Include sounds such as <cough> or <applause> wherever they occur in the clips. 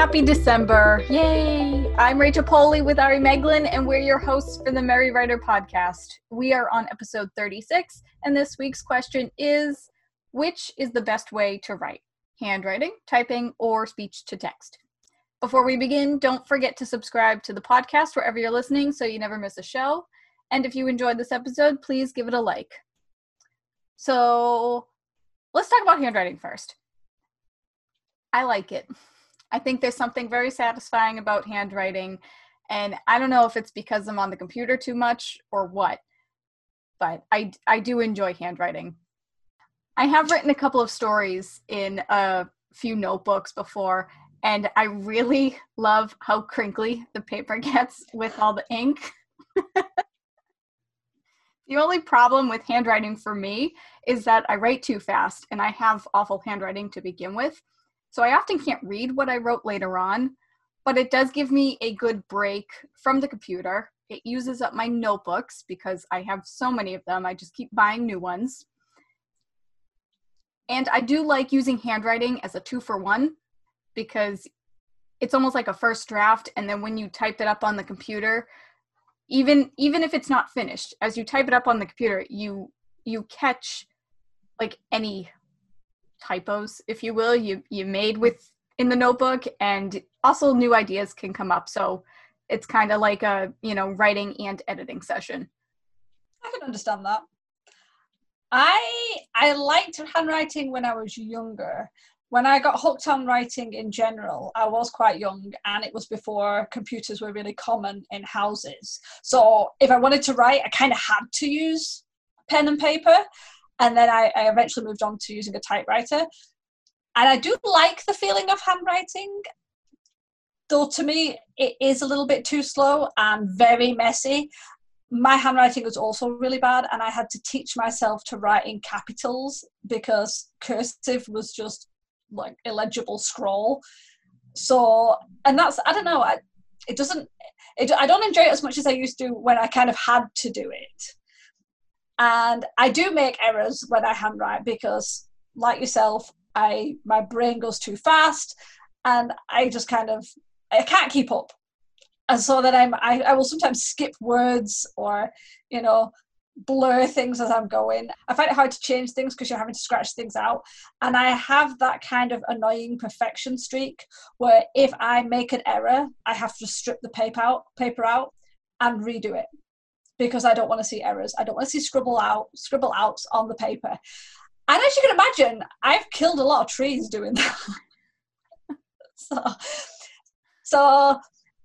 Happy December. Yay. I'm Rachel Poley with Ari Meglin, and we're your hosts for the Merry Writer podcast. We are on episode 36, and this week's question is Which is the best way to write? Handwriting, typing, or speech to text? Before we begin, don't forget to subscribe to the podcast wherever you're listening so you never miss a show. And if you enjoyed this episode, please give it a like. So let's talk about handwriting first. I like it. I think there's something very satisfying about handwriting. And I don't know if it's because I'm on the computer too much or what, but I, I do enjoy handwriting. I have written a couple of stories in a few notebooks before, and I really love how crinkly the paper <laughs> gets with all the ink. <laughs> the only problem with handwriting for me is that I write too fast and I have awful handwriting to begin with. So I often can't read what I wrote later on, but it does give me a good break from the computer. It uses up my notebooks because I have so many of them. I just keep buying new ones. And I do like using handwriting as a two for one because it's almost like a first draft and then when you type it up on the computer even even if it's not finished as you type it up on the computer you you catch like any typos, if you will, you you made with in the notebook, and also new ideas can come up. So it's kind of like a you know writing and editing session. I can understand that. I I liked handwriting when I was younger. When I got hooked on writing in general, I was quite young and it was before computers were really common in houses. So if I wanted to write, I kind of had to use pen and paper and then I, I eventually moved on to using a typewriter. And I do like the feeling of handwriting, though to me it is a little bit too slow and very messy. My handwriting was also really bad, and I had to teach myself to write in capitals because cursive was just like illegible scroll. So, and that's I don't know. I, it doesn't. It, I don't enjoy it as much as I used to when I kind of had to do it and I do make errors when I handwrite because, like yourself, I my brain goes too fast, and I just kind of I can't keep up, and so that I'm I, I will sometimes skip words or you know blur things as I'm going. I find it hard to change things because you're having to scratch things out. And I have that kind of annoying perfection streak where if I make an error, I have to strip the paper out, paper out and redo it because I don't want to see errors. I don't want to see scribble out scribble outs on the paper. And as you can imagine, I've killed a lot of trees doing <laughs> that. so, so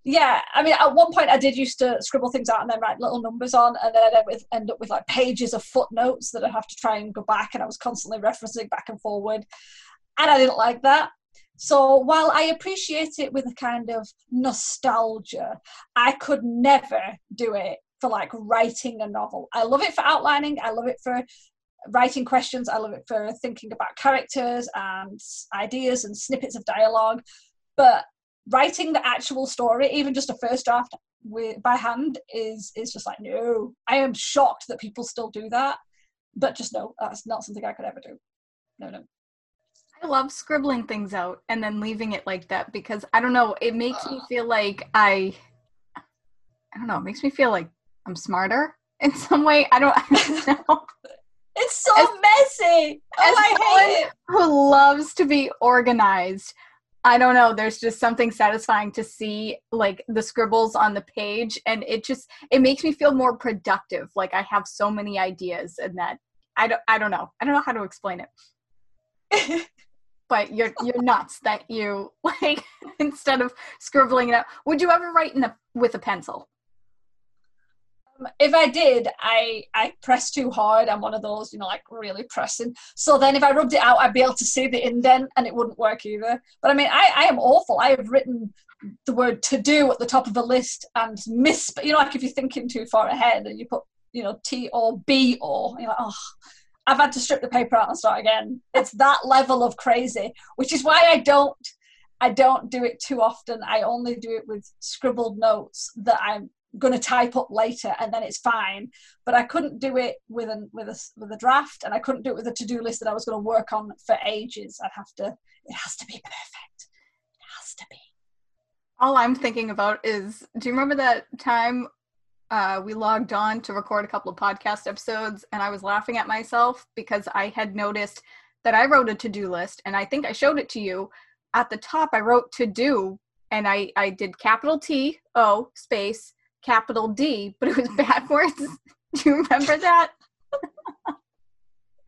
yeah, I mean, at one point I did used to scribble things out and then write little numbers on, and then I'd end, up with like pages of footnotes that I'd have to try and go back, and I was constantly referencing back and forward, and I didn't like that. So while I appreciate it with a kind of nostalgia, I could never do it for like writing a novel. I love it for outlining, I love it for writing questions, I love it for thinking about characters and ideas and snippets of dialogue. But writing the actual story, even just a first draft with, by hand, is is just like no. I am shocked that people still do that, but just no, that's not something I could ever do. No, no. I love scribbling things out and then leaving it like that because I don't know, it makes uh, me feel like I I don't know, it makes me feel like I'm smarter in some way. I don't, I don't <laughs> know. It's so as, messy. Oh, I hate it. Who loves to be organized. I don't know. There's just something satisfying to see like the scribbles on the page, and it just it makes me feel more productive. Like I have so many ideas, and that I don't I don't know. I don't know how to explain it. <laughs> but you're you're nuts that you <laughs> like instead of scribbling it out. Would you ever write in a with a pencil? Um, if I did, I I press too hard. I'm one of those, you know, like really pressing. So then if I rubbed it out, I'd be able to see the indent, and it wouldn't work either. But I mean, I I am awful. I have written the word to do at the top of a list and miss. You know, like if you're thinking too far ahead and you put you know T or B or you're like, oh. I've had to strip the paper out and start again. It's that level of crazy, which is why I don't I don't do it too often. I only do it with scribbled notes that I'm going to type up later and then it's fine. But i couldn't do it with a with a with a draft and i couldn't do it with a to-do list that i was going to work on for ages. I'd have to it has to be perfect. It has to be. All I'm thinking about is do you remember that time uh, we logged on to record a couple of podcast episodes and I was laughing at myself because I had noticed that I wrote a to do list and I think I showed it to you. At the top, I wrote to do and I, I did capital T O space capital D, but it was backwards. <laughs> do you remember that? <laughs> and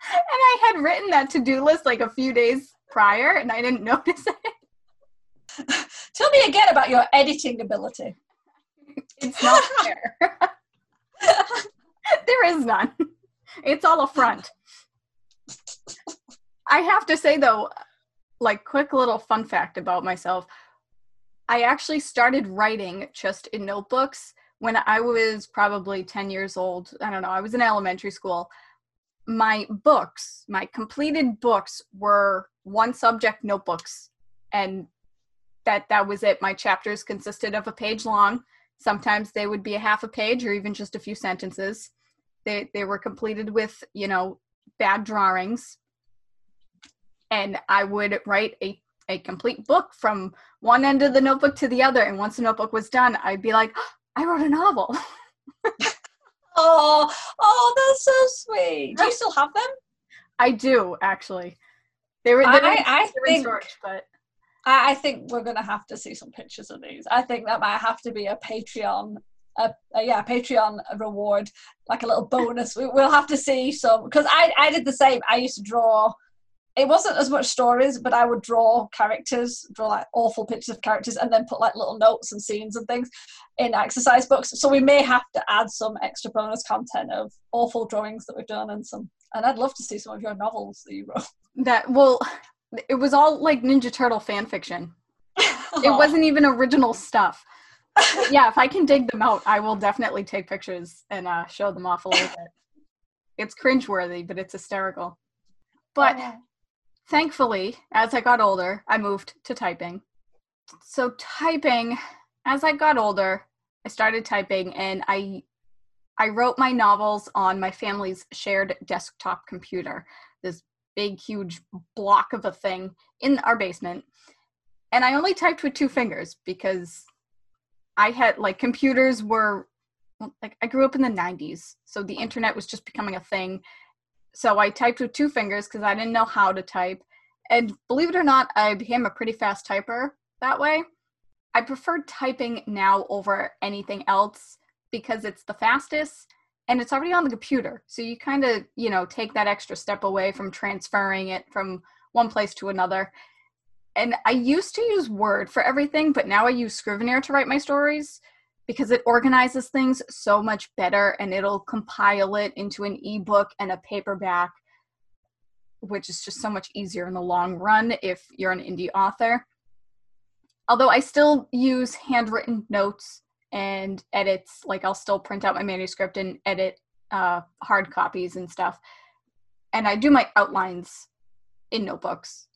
I had written that to do list like a few days prior and I didn't <laughs> notice it. Tell me again about your editing ability. It's not there. there is none. It's all a front. I have to say though, like quick little fun fact about myself. I actually started writing just in notebooks when I was probably 10 years old. I don't know, I was in elementary school. My books, my completed books were one subject notebooks and that that was it. My chapters consisted of a page long. Sometimes they would be a half a page or even just a few sentences. They they were completed with, you know, bad drawings. And I would write a a complete book from one end of the notebook to the other. And once the notebook was done, I'd be like, oh, I wrote a novel. <laughs> oh, oh, that's so sweet. Do you still have them? I do actually. They were. I, I think, storage, but I, I think we're gonna have to see some pictures of these. I think that might have to be a Patreon a, a, yeah Patreon reward, like a little bonus. we, will have to see some because I I did the same. I used to draw. It wasn't as much stories, but I would draw characters, draw like awful pictures of characters, and then put like little notes and scenes and things in exercise books. So we may have to add some extra bonus content of awful drawings that we've done and some. And I'd love to see some of your novels that you wrote. That well, it was all like Ninja Turtle fan fiction. it <laughs> wasn't even original stuff. yeah, if I can dig them out, I will definitely take pictures and uh, show them off a little bit. It's cringeworthy, but it's hysterical. But oh. Thankfully, as I got older, I moved to typing. So typing, as I got older, I started typing and I I wrote my novels on my family's shared desktop computer. This big, huge block of a thing in our basement. And I only typed with two fingers because I had like computers were like I grew up in the 90s, so the internet was just becoming a thing. So I typed with two fingers because I didn't know how to type. And believe it or not, I became a pretty fast typer that way. I prefer typing now over anything else because it's the fastest and it's already on the computer. So you kind of, you know, take that extra step away from transferring it from one place to another. And I used to use Word for everything, but now I use Scrivener to write my stories because it organizes things so much better and it'll compile it into an ebook and a paperback, which is just so much easier in the long run if you're an indie author. Although I still use handwritten notes and edits like i'll still print out my manuscript and edit uh, hard copies and stuff and i do my outlines in notebooks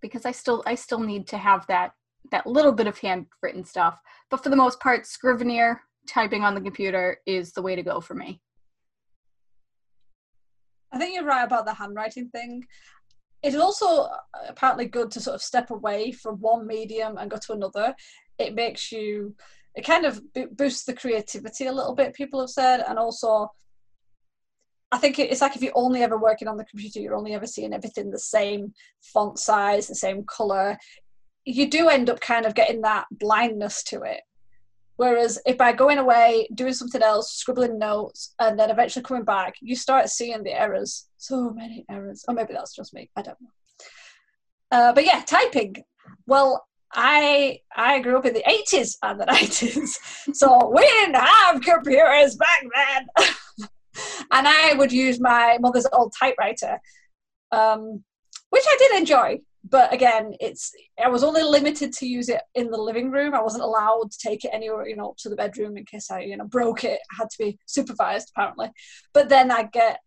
because i still i still need to have that that little bit of handwritten stuff but for the most part scrivener typing on the computer is the way to go for me. I think you're right about the handwriting thing. It's also uh, apparently good to sort of step away from one medium and go to another. It makes you it kind of boosts the creativity a little bit people have said and also i think it's like if you're only ever working on the computer you're only ever seeing everything the same font size the same color you do end up kind of getting that blindness to it. Whereas if by going away doing something else scribbling notes and then eventually coming back you start seeing the errors. So many errors. Or maybe that's just me. I don't know. Uh, but yeah typing. Well I I grew up in the 80s and the <laughs> 90s, so we didn't have computers back then. <laughs> and I would use my mother's old typewriter, um, which I did enjoy. But again, it's I was only limited to use it in the living room. I wasn't allowed to take it anywhere, you know, to the bedroom in case I, you know, broke it. I had to be supervised apparently. But then I get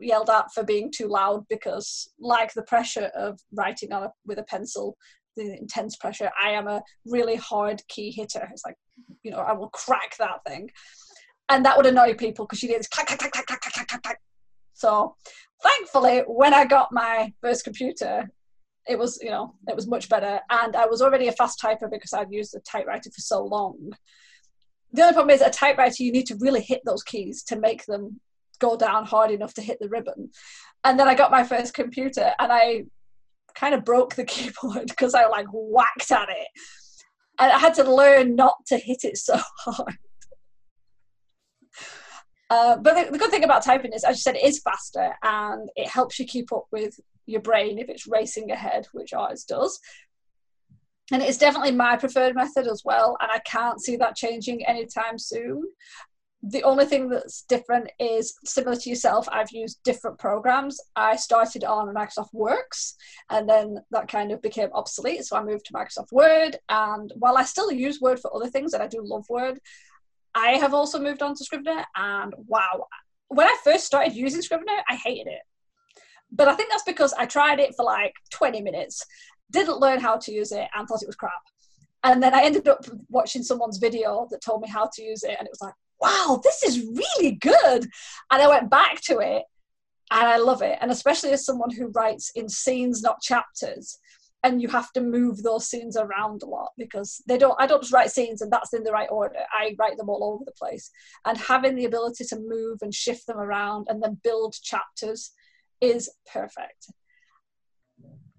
yelled at for being too loud because, like the pressure of writing on a, with a pencil, the intense pressure. I am a really hard key hitter. It's like, you know, I will crack that thing. And that would annoy people because you hear this clack, clack, clack, clack, clack, clack, clack. So thankfully, when I got my first computer, it was you know it was much better. And i was already a fast typer because i'd used the typewriter for so long. The only problem is a typewriter you need to really hit those keys to make them go down hard enough to hit the ribbon. And then i got my first computer and i kind of broke the <laughs> keyboard because i like whacked at it. And i had to learn not to hit it so <laughs> hard. Uh, but the, the, good thing about typing is, as you said, it is faster and it helps you keep up with your brain if it's racing ahead, which ours does. And it's definitely my preferred method as well, and I can't see that changing anytime soon. The only thing that's different is similar to yourself, I've used different programs. I started on Microsoft Works and then that kind of became obsolete. So I moved to Microsoft Word. And while I still use Word for other things, and I do love Word, I have also moved on to Scrivener, and wow, when I first started using Scrivener, I hated it. But I think that's because I tried it for like 20 minutes, didn't learn how to use it, and thought it was crap. And then I ended up watching someone's video that told me how to use it, and it was like, wow, this is really good. And I went back to it, and I love it. And especially as someone who writes in scenes, not chapters, and you have to move those scenes around a lot because they don't i don't just write scenes and that's in the right order i write them all over the place and having the ability to move and shift them around and then build chapters is perfect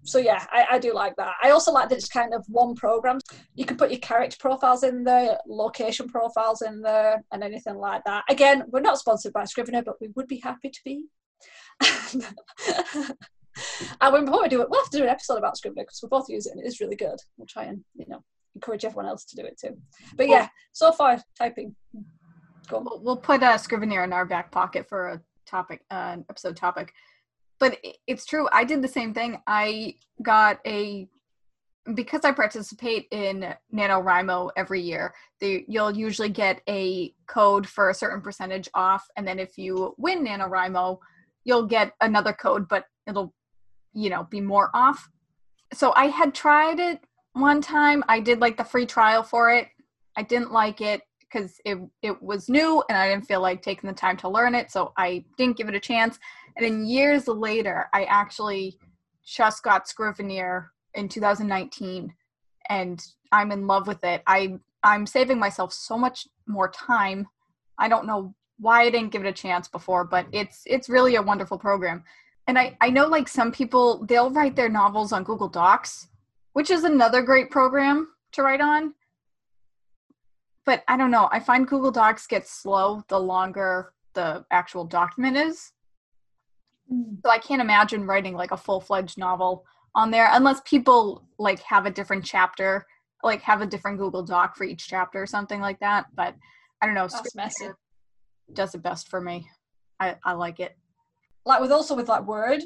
so yeah I, I do like that i also like that it's kind of one program you can put your character profiles in there location profiles in there and anything like that again we're not sponsored by scrivener but we would be happy to be <laughs> and when before we do it, we'll have to do an episode about Scrivener because we both use it and it is really good. We'll try and you know encourage everyone else to do it too. But yeah, so far typing. We'll, we'll put uh, Scrivener in our back pocket for a topic, uh, episode topic. But it's true. I did the same thing. I got a because I participate in NaNoWriMo every year, they, you'll usually get a code for a certain percentage off. And then if you win NaNoWriMo, you'll get another code, but it'll you know, be more off. So I had tried it one time. I did like the free trial for it. I didn't like it because it it was new and I didn't feel like taking the time to learn it, so I didn't give it a chance. And then years later, I actually just got Scrivener in 2019, and I'm in love with it. I I'm saving myself so much more time. I don't know why I didn't give it a chance before, but it's it's really a wonderful program and I, I know like some people they'll write their novels on google docs which is another great program to write on but i don't know i find google docs gets slow the longer the actual document is. So i can't imagine writing like a full-fledged novel on there unless people like have a different chapter like have a different google doc for each chapter or something like that but i don't know That's messy. does it best for me i i like it like with also with like Word,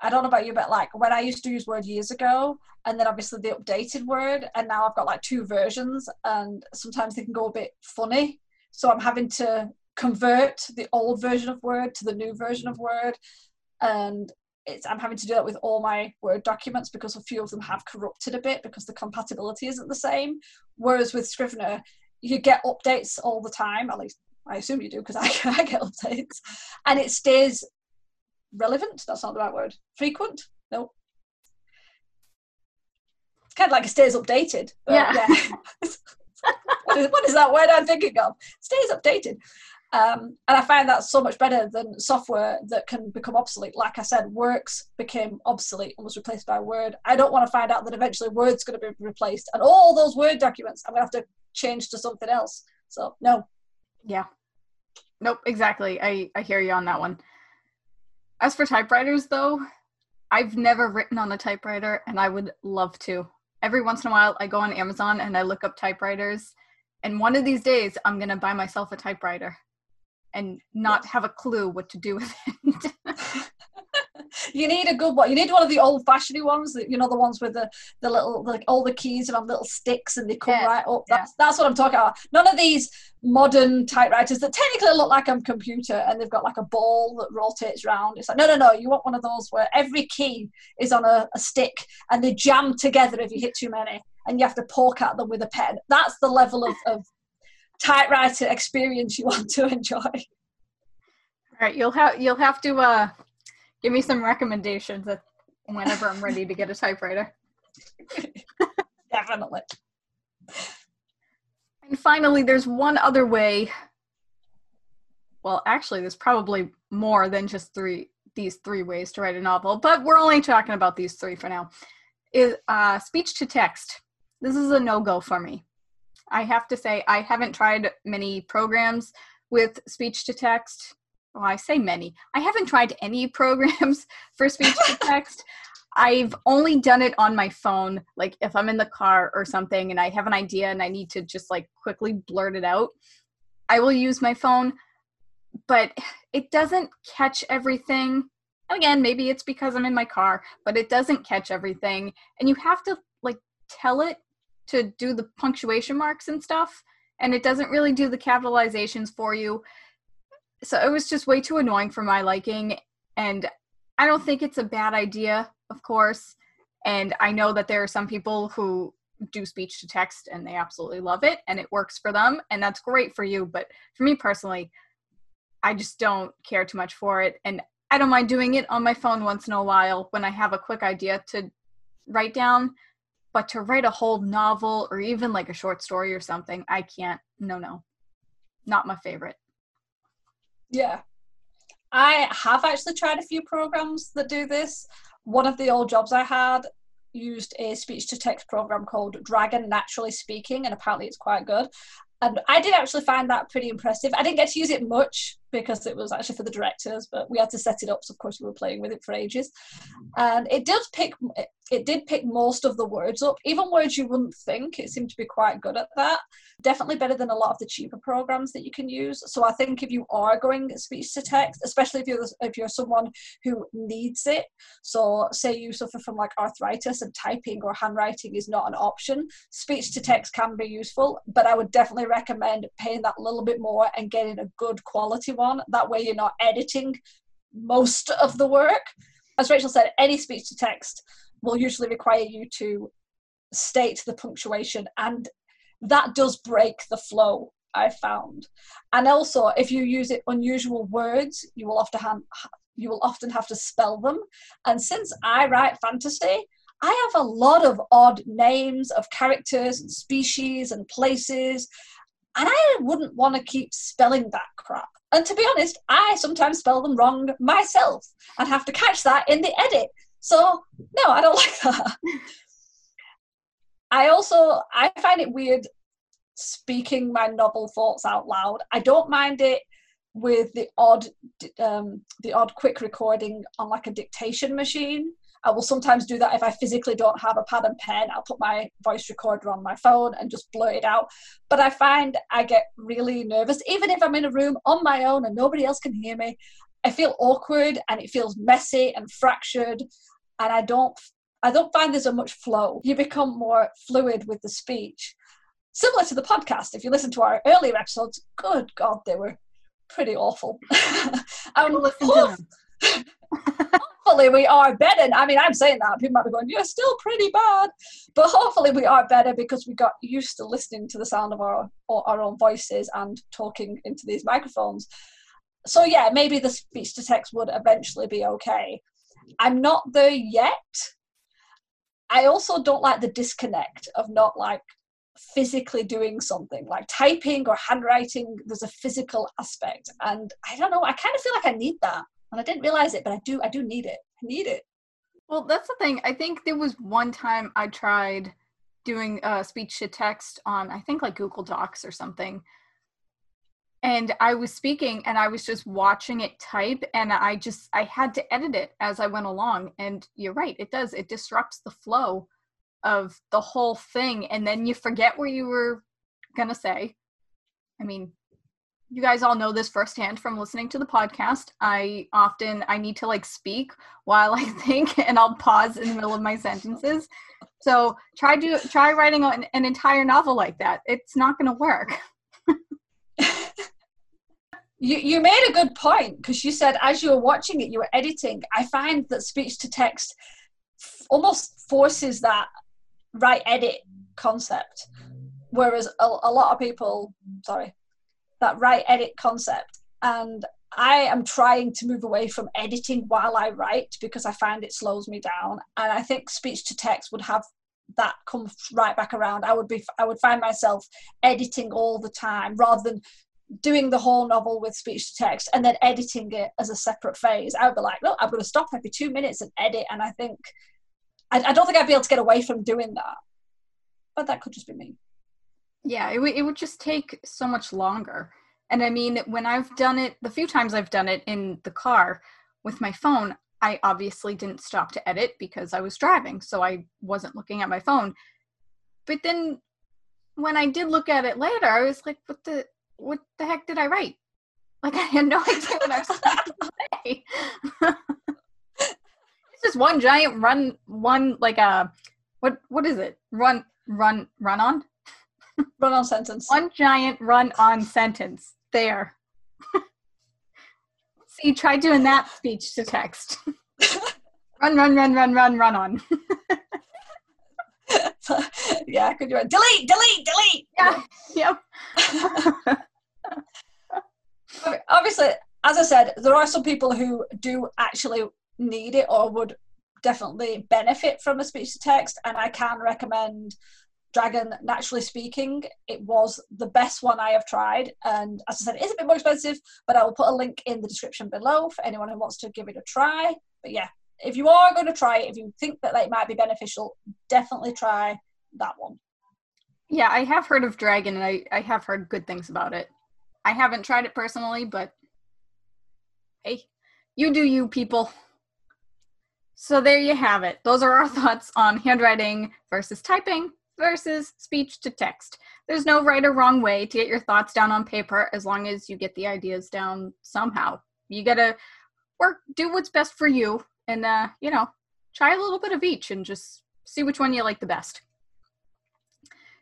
I don't know about you, but like when I used to use Word years ago, and then obviously the updated Word, and now I've got like two versions, and sometimes they can go a bit funny. So I'm having to convert the old version of Word to the new version of Word, and it's I'm having to do that with all my Word documents because a few of them have corrupted a bit because the compatibility isn't the same. Whereas with Scrivener, you get updates all the time, at least I assume you do because <laughs> I, I get updates, and it stays relevant. That's not the right word. Frequent? No. It's kind of like it stays updated. yeah. yeah. what, is, <laughs> what is that word I'm thinking of? Stays updated. Um, and I find that so much better than software that can become obsolete. Like I said, Works became obsolete and was replaced by Word. I don't want to find out that eventually Word's going to be replaced, and all those Word documents I'm going to have to change to something else. So no. Yeah. Nope. Exactly. I I hear you on that one. As for typewriters, though, I've never written on a typewriter and I would love to. Every once in a while, I go on Amazon and I look up typewriters. And one of these days, I'm going to buy myself a typewriter and not have a clue what to do with it. <laughs> <laughs> you need a good one. You need one of the old fashioned ones, that you know, the ones with the, the little like all the keys and little sticks and they come yeah. right up. That's yeah. that's what I'm talking about. None of these modern typewriters that technically look like a computer and they've got like a ball that rotates around. It's like no no no, you want one of those where every key is on a, a stick and they jam together if you hit too many and you have to poke at them with a pen. That's the level of, of typewriter experience you want to enjoy. All right, you'll have you'll have to uh, give me some recommendations. Whenever I'm ready to get a typewriter. <laughs> Definitely. And finally, there's one other way. Well, actually, there's probably more than just three these three ways to write a novel, but we're only talking about these three for now. Is uh, speech to text. This is a no go for me. I have to say, I haven't tried many programs with speech to text. Well, I say many. I haven't tried any <laughs> programs for speech to <laughs> text. I've only done it on my phone, like if I'm in the car or something and I have an idea and I need to just like quickly blurt it out. I will use my phone, but it doesn't catch everything. And again, maybe it's because I'm in my car, but it doesn't catch everything. And you have to like tell it to do the punctuation marks and stuff, and it doesn't really do the capitalizations for you. So it was just way too annoying for my liking. And I don't think it's a bad idea, of course. And I know that there are some people who do speech to text and they absolutely love it and it works for them and that's great for you but for me personally I just don't care too much for it. And I don't mind doing it on my phone once in a while when I have a quick idea to write down. But to write a whole novel or even like a short story or something, I can't. No, no. Not my favorite. Yeah. I have actually tried a few programs that do this. One of the old jobs I had used a speech to text program called Dragon Naturally Speaking, and apparently it's quite good. And I did actually find that pretty impressive. I didn't get to use it much because it was actually for the directors, but we had to set it up. So of course we were playing with it for ages, and it did pick it did pick most of the words up, even words you wouldn't think. It seemed to be quite good at that. Definitely better than a lot of the cheaper programs that you can use. So I think if you are going speech to text, especially if you're if you're someone who needs it, so say you suffer from like arthritis and typing or handwriting is not an option, speech to text can be useful. But I would definitely recommend paying that little bit more and getting a good quality one. That way you're not editing most of the work. As Rachel said, any speech to text will usually require you to state the punctuation and that does break the flow i found and also if you use it unusual words you will often have, you will often have to spell them and since i write fantasy i have a lot of odd names of characters and species and places i wouldn't want to keep spelling that crap and to be honest i sometimes spell them wrong myself and have to catch that in the edit so no, I don't <laughs> like that. I also I find it weird speaking my novel thoughts out loud. I don't mind it with the odd um, the odd quick recording on like a dictation machine. I will sometimes do that if I physically don't have a pad and pen. I'll put my voice recorder on my phone and just blurt it out. But I find I get really nervous, even if I'm in a room on my own and nobody else can hear me. I feel awkward and it feels messy and fractured and I don't I don't find there's a much flow. You become more fluid with the speech. Similar to the podcast, if you listen to our earlier episodes, good God, they were pretty awful. <laughs> um, hopefully we are better. I mean, I'm saying that. People might be going, you're still pretty bad. But hopefully we are better because we got used to listening to the sound of our, our own voices and talking into these microphones. So yeah, maybe the speech to text would eventually be okay. I'm not there yet. I also don't like the disconnect of not like physically doing something like typing or handwriting. There's a physical aspect, and I don't know. I kind of feel like I need that, and I didn't realize it, but I do. I do need it. I need it. Well, that's the thing. I think there was one time I tried doing uh, speech to text on, I think like Google Docs or something, and i was speaking and i was just watching it type and i just i had to edit it as i went along and you're right it does it disrupts the flow of the whole thing and then you forget where you were gonna say i mean you guys all know this firsthand from listening to the podcast. I often i need to like speak while <laughs> i think and i'll pause in the middle of my sentences. So try to try writing an, an entire novel like that. It's not going to work. <laughs> You, you made a good point because you said as you were watching it, you were editing. I find that speech to text almost forces that write edit concept, whereas a, a lot of people, sorry, that write edit concept. And I am trying to move away from editing while I write because I find it slows me down. And I think speech to text would have that come right back around. I would be I would find myself editing all the time rather than doing the whole novel with speech to text and then editing it as a separate phase. I would be like, no, I'm going to stop every two minutes and edit. And I think I, I don't think I'd be able to get away from doing that. But that could just be me. Yeah, it, w- it would just take so much longer. And I mean, when I've done it, the few times I've done it in the car with my phone, I obviously didn't stop to edit because I was driving, so I wasn't looking at my phone. But then when I did look at it later, I was like, what the what the heck did I write? Like <laughs> I had no idea what I was supposed to say. <laughs> it's just one giant run one like a what what is it? Run run run on? Run on sentence. One giant run on sentence. There. <laughs> See, try doing that speech to text. <laughs> run, run, run, run, run, run on. <laughs> yeah, could you write delete, delete, delete? Yeah, yep. Obviously, as I said, there are some people who do actually need it or would definitely benefit from a speech to text, and I can recommend Dragon Naturally Speaking. It was the best one I have tried, and as I said, it is a bit more expensive, but I will put a link in the description below for anyone who wants to give it a try. But yeah, if you are going to try it, if you think that it might be beneficial, definitely try that one. Yeah, I have heard of Dragon, and I, I have heard good things about it. I haven't tried it personally, but hey, you do you, people. So there you have it. Those are our <laughs> thoughts on handwriting versus typing versus speech to text. There's no right or wrong way to get your thoughts down on paper as long as you get the ideas down somehow. You gotta work, do what's best for you, and uh, you know, try a little bit of each and just see which one you like the best.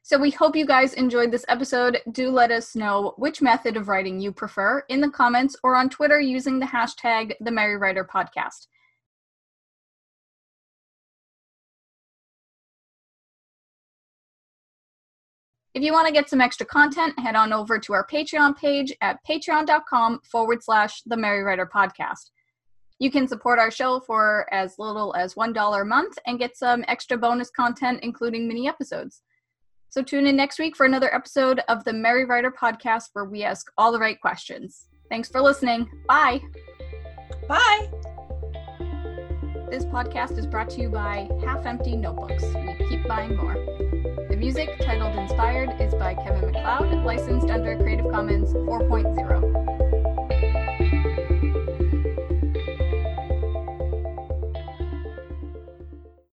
So we hope you guys enjoyed this episode. Do let us know which method of writing you prefer in the comments or on Twitter using the hashtag the Merry Writer Podcast. If you want to get some extra content, head on over to our Patreon page at patreon.com forward slash the Merry Writer Podcast. You can support our show for as little as $1 a month and get some extra bonus content, including mini episodes. So tune in next week for another episode of the Merry Writer Podcast where we ask all the right questions. Thanks for listening. Bye. Bye. This podcast is brought to you by Half Empty Notebooks. We keep buying more. Music, titled Inspired, is by Kevin MacLeod, licensed under Creative Commons 4.0.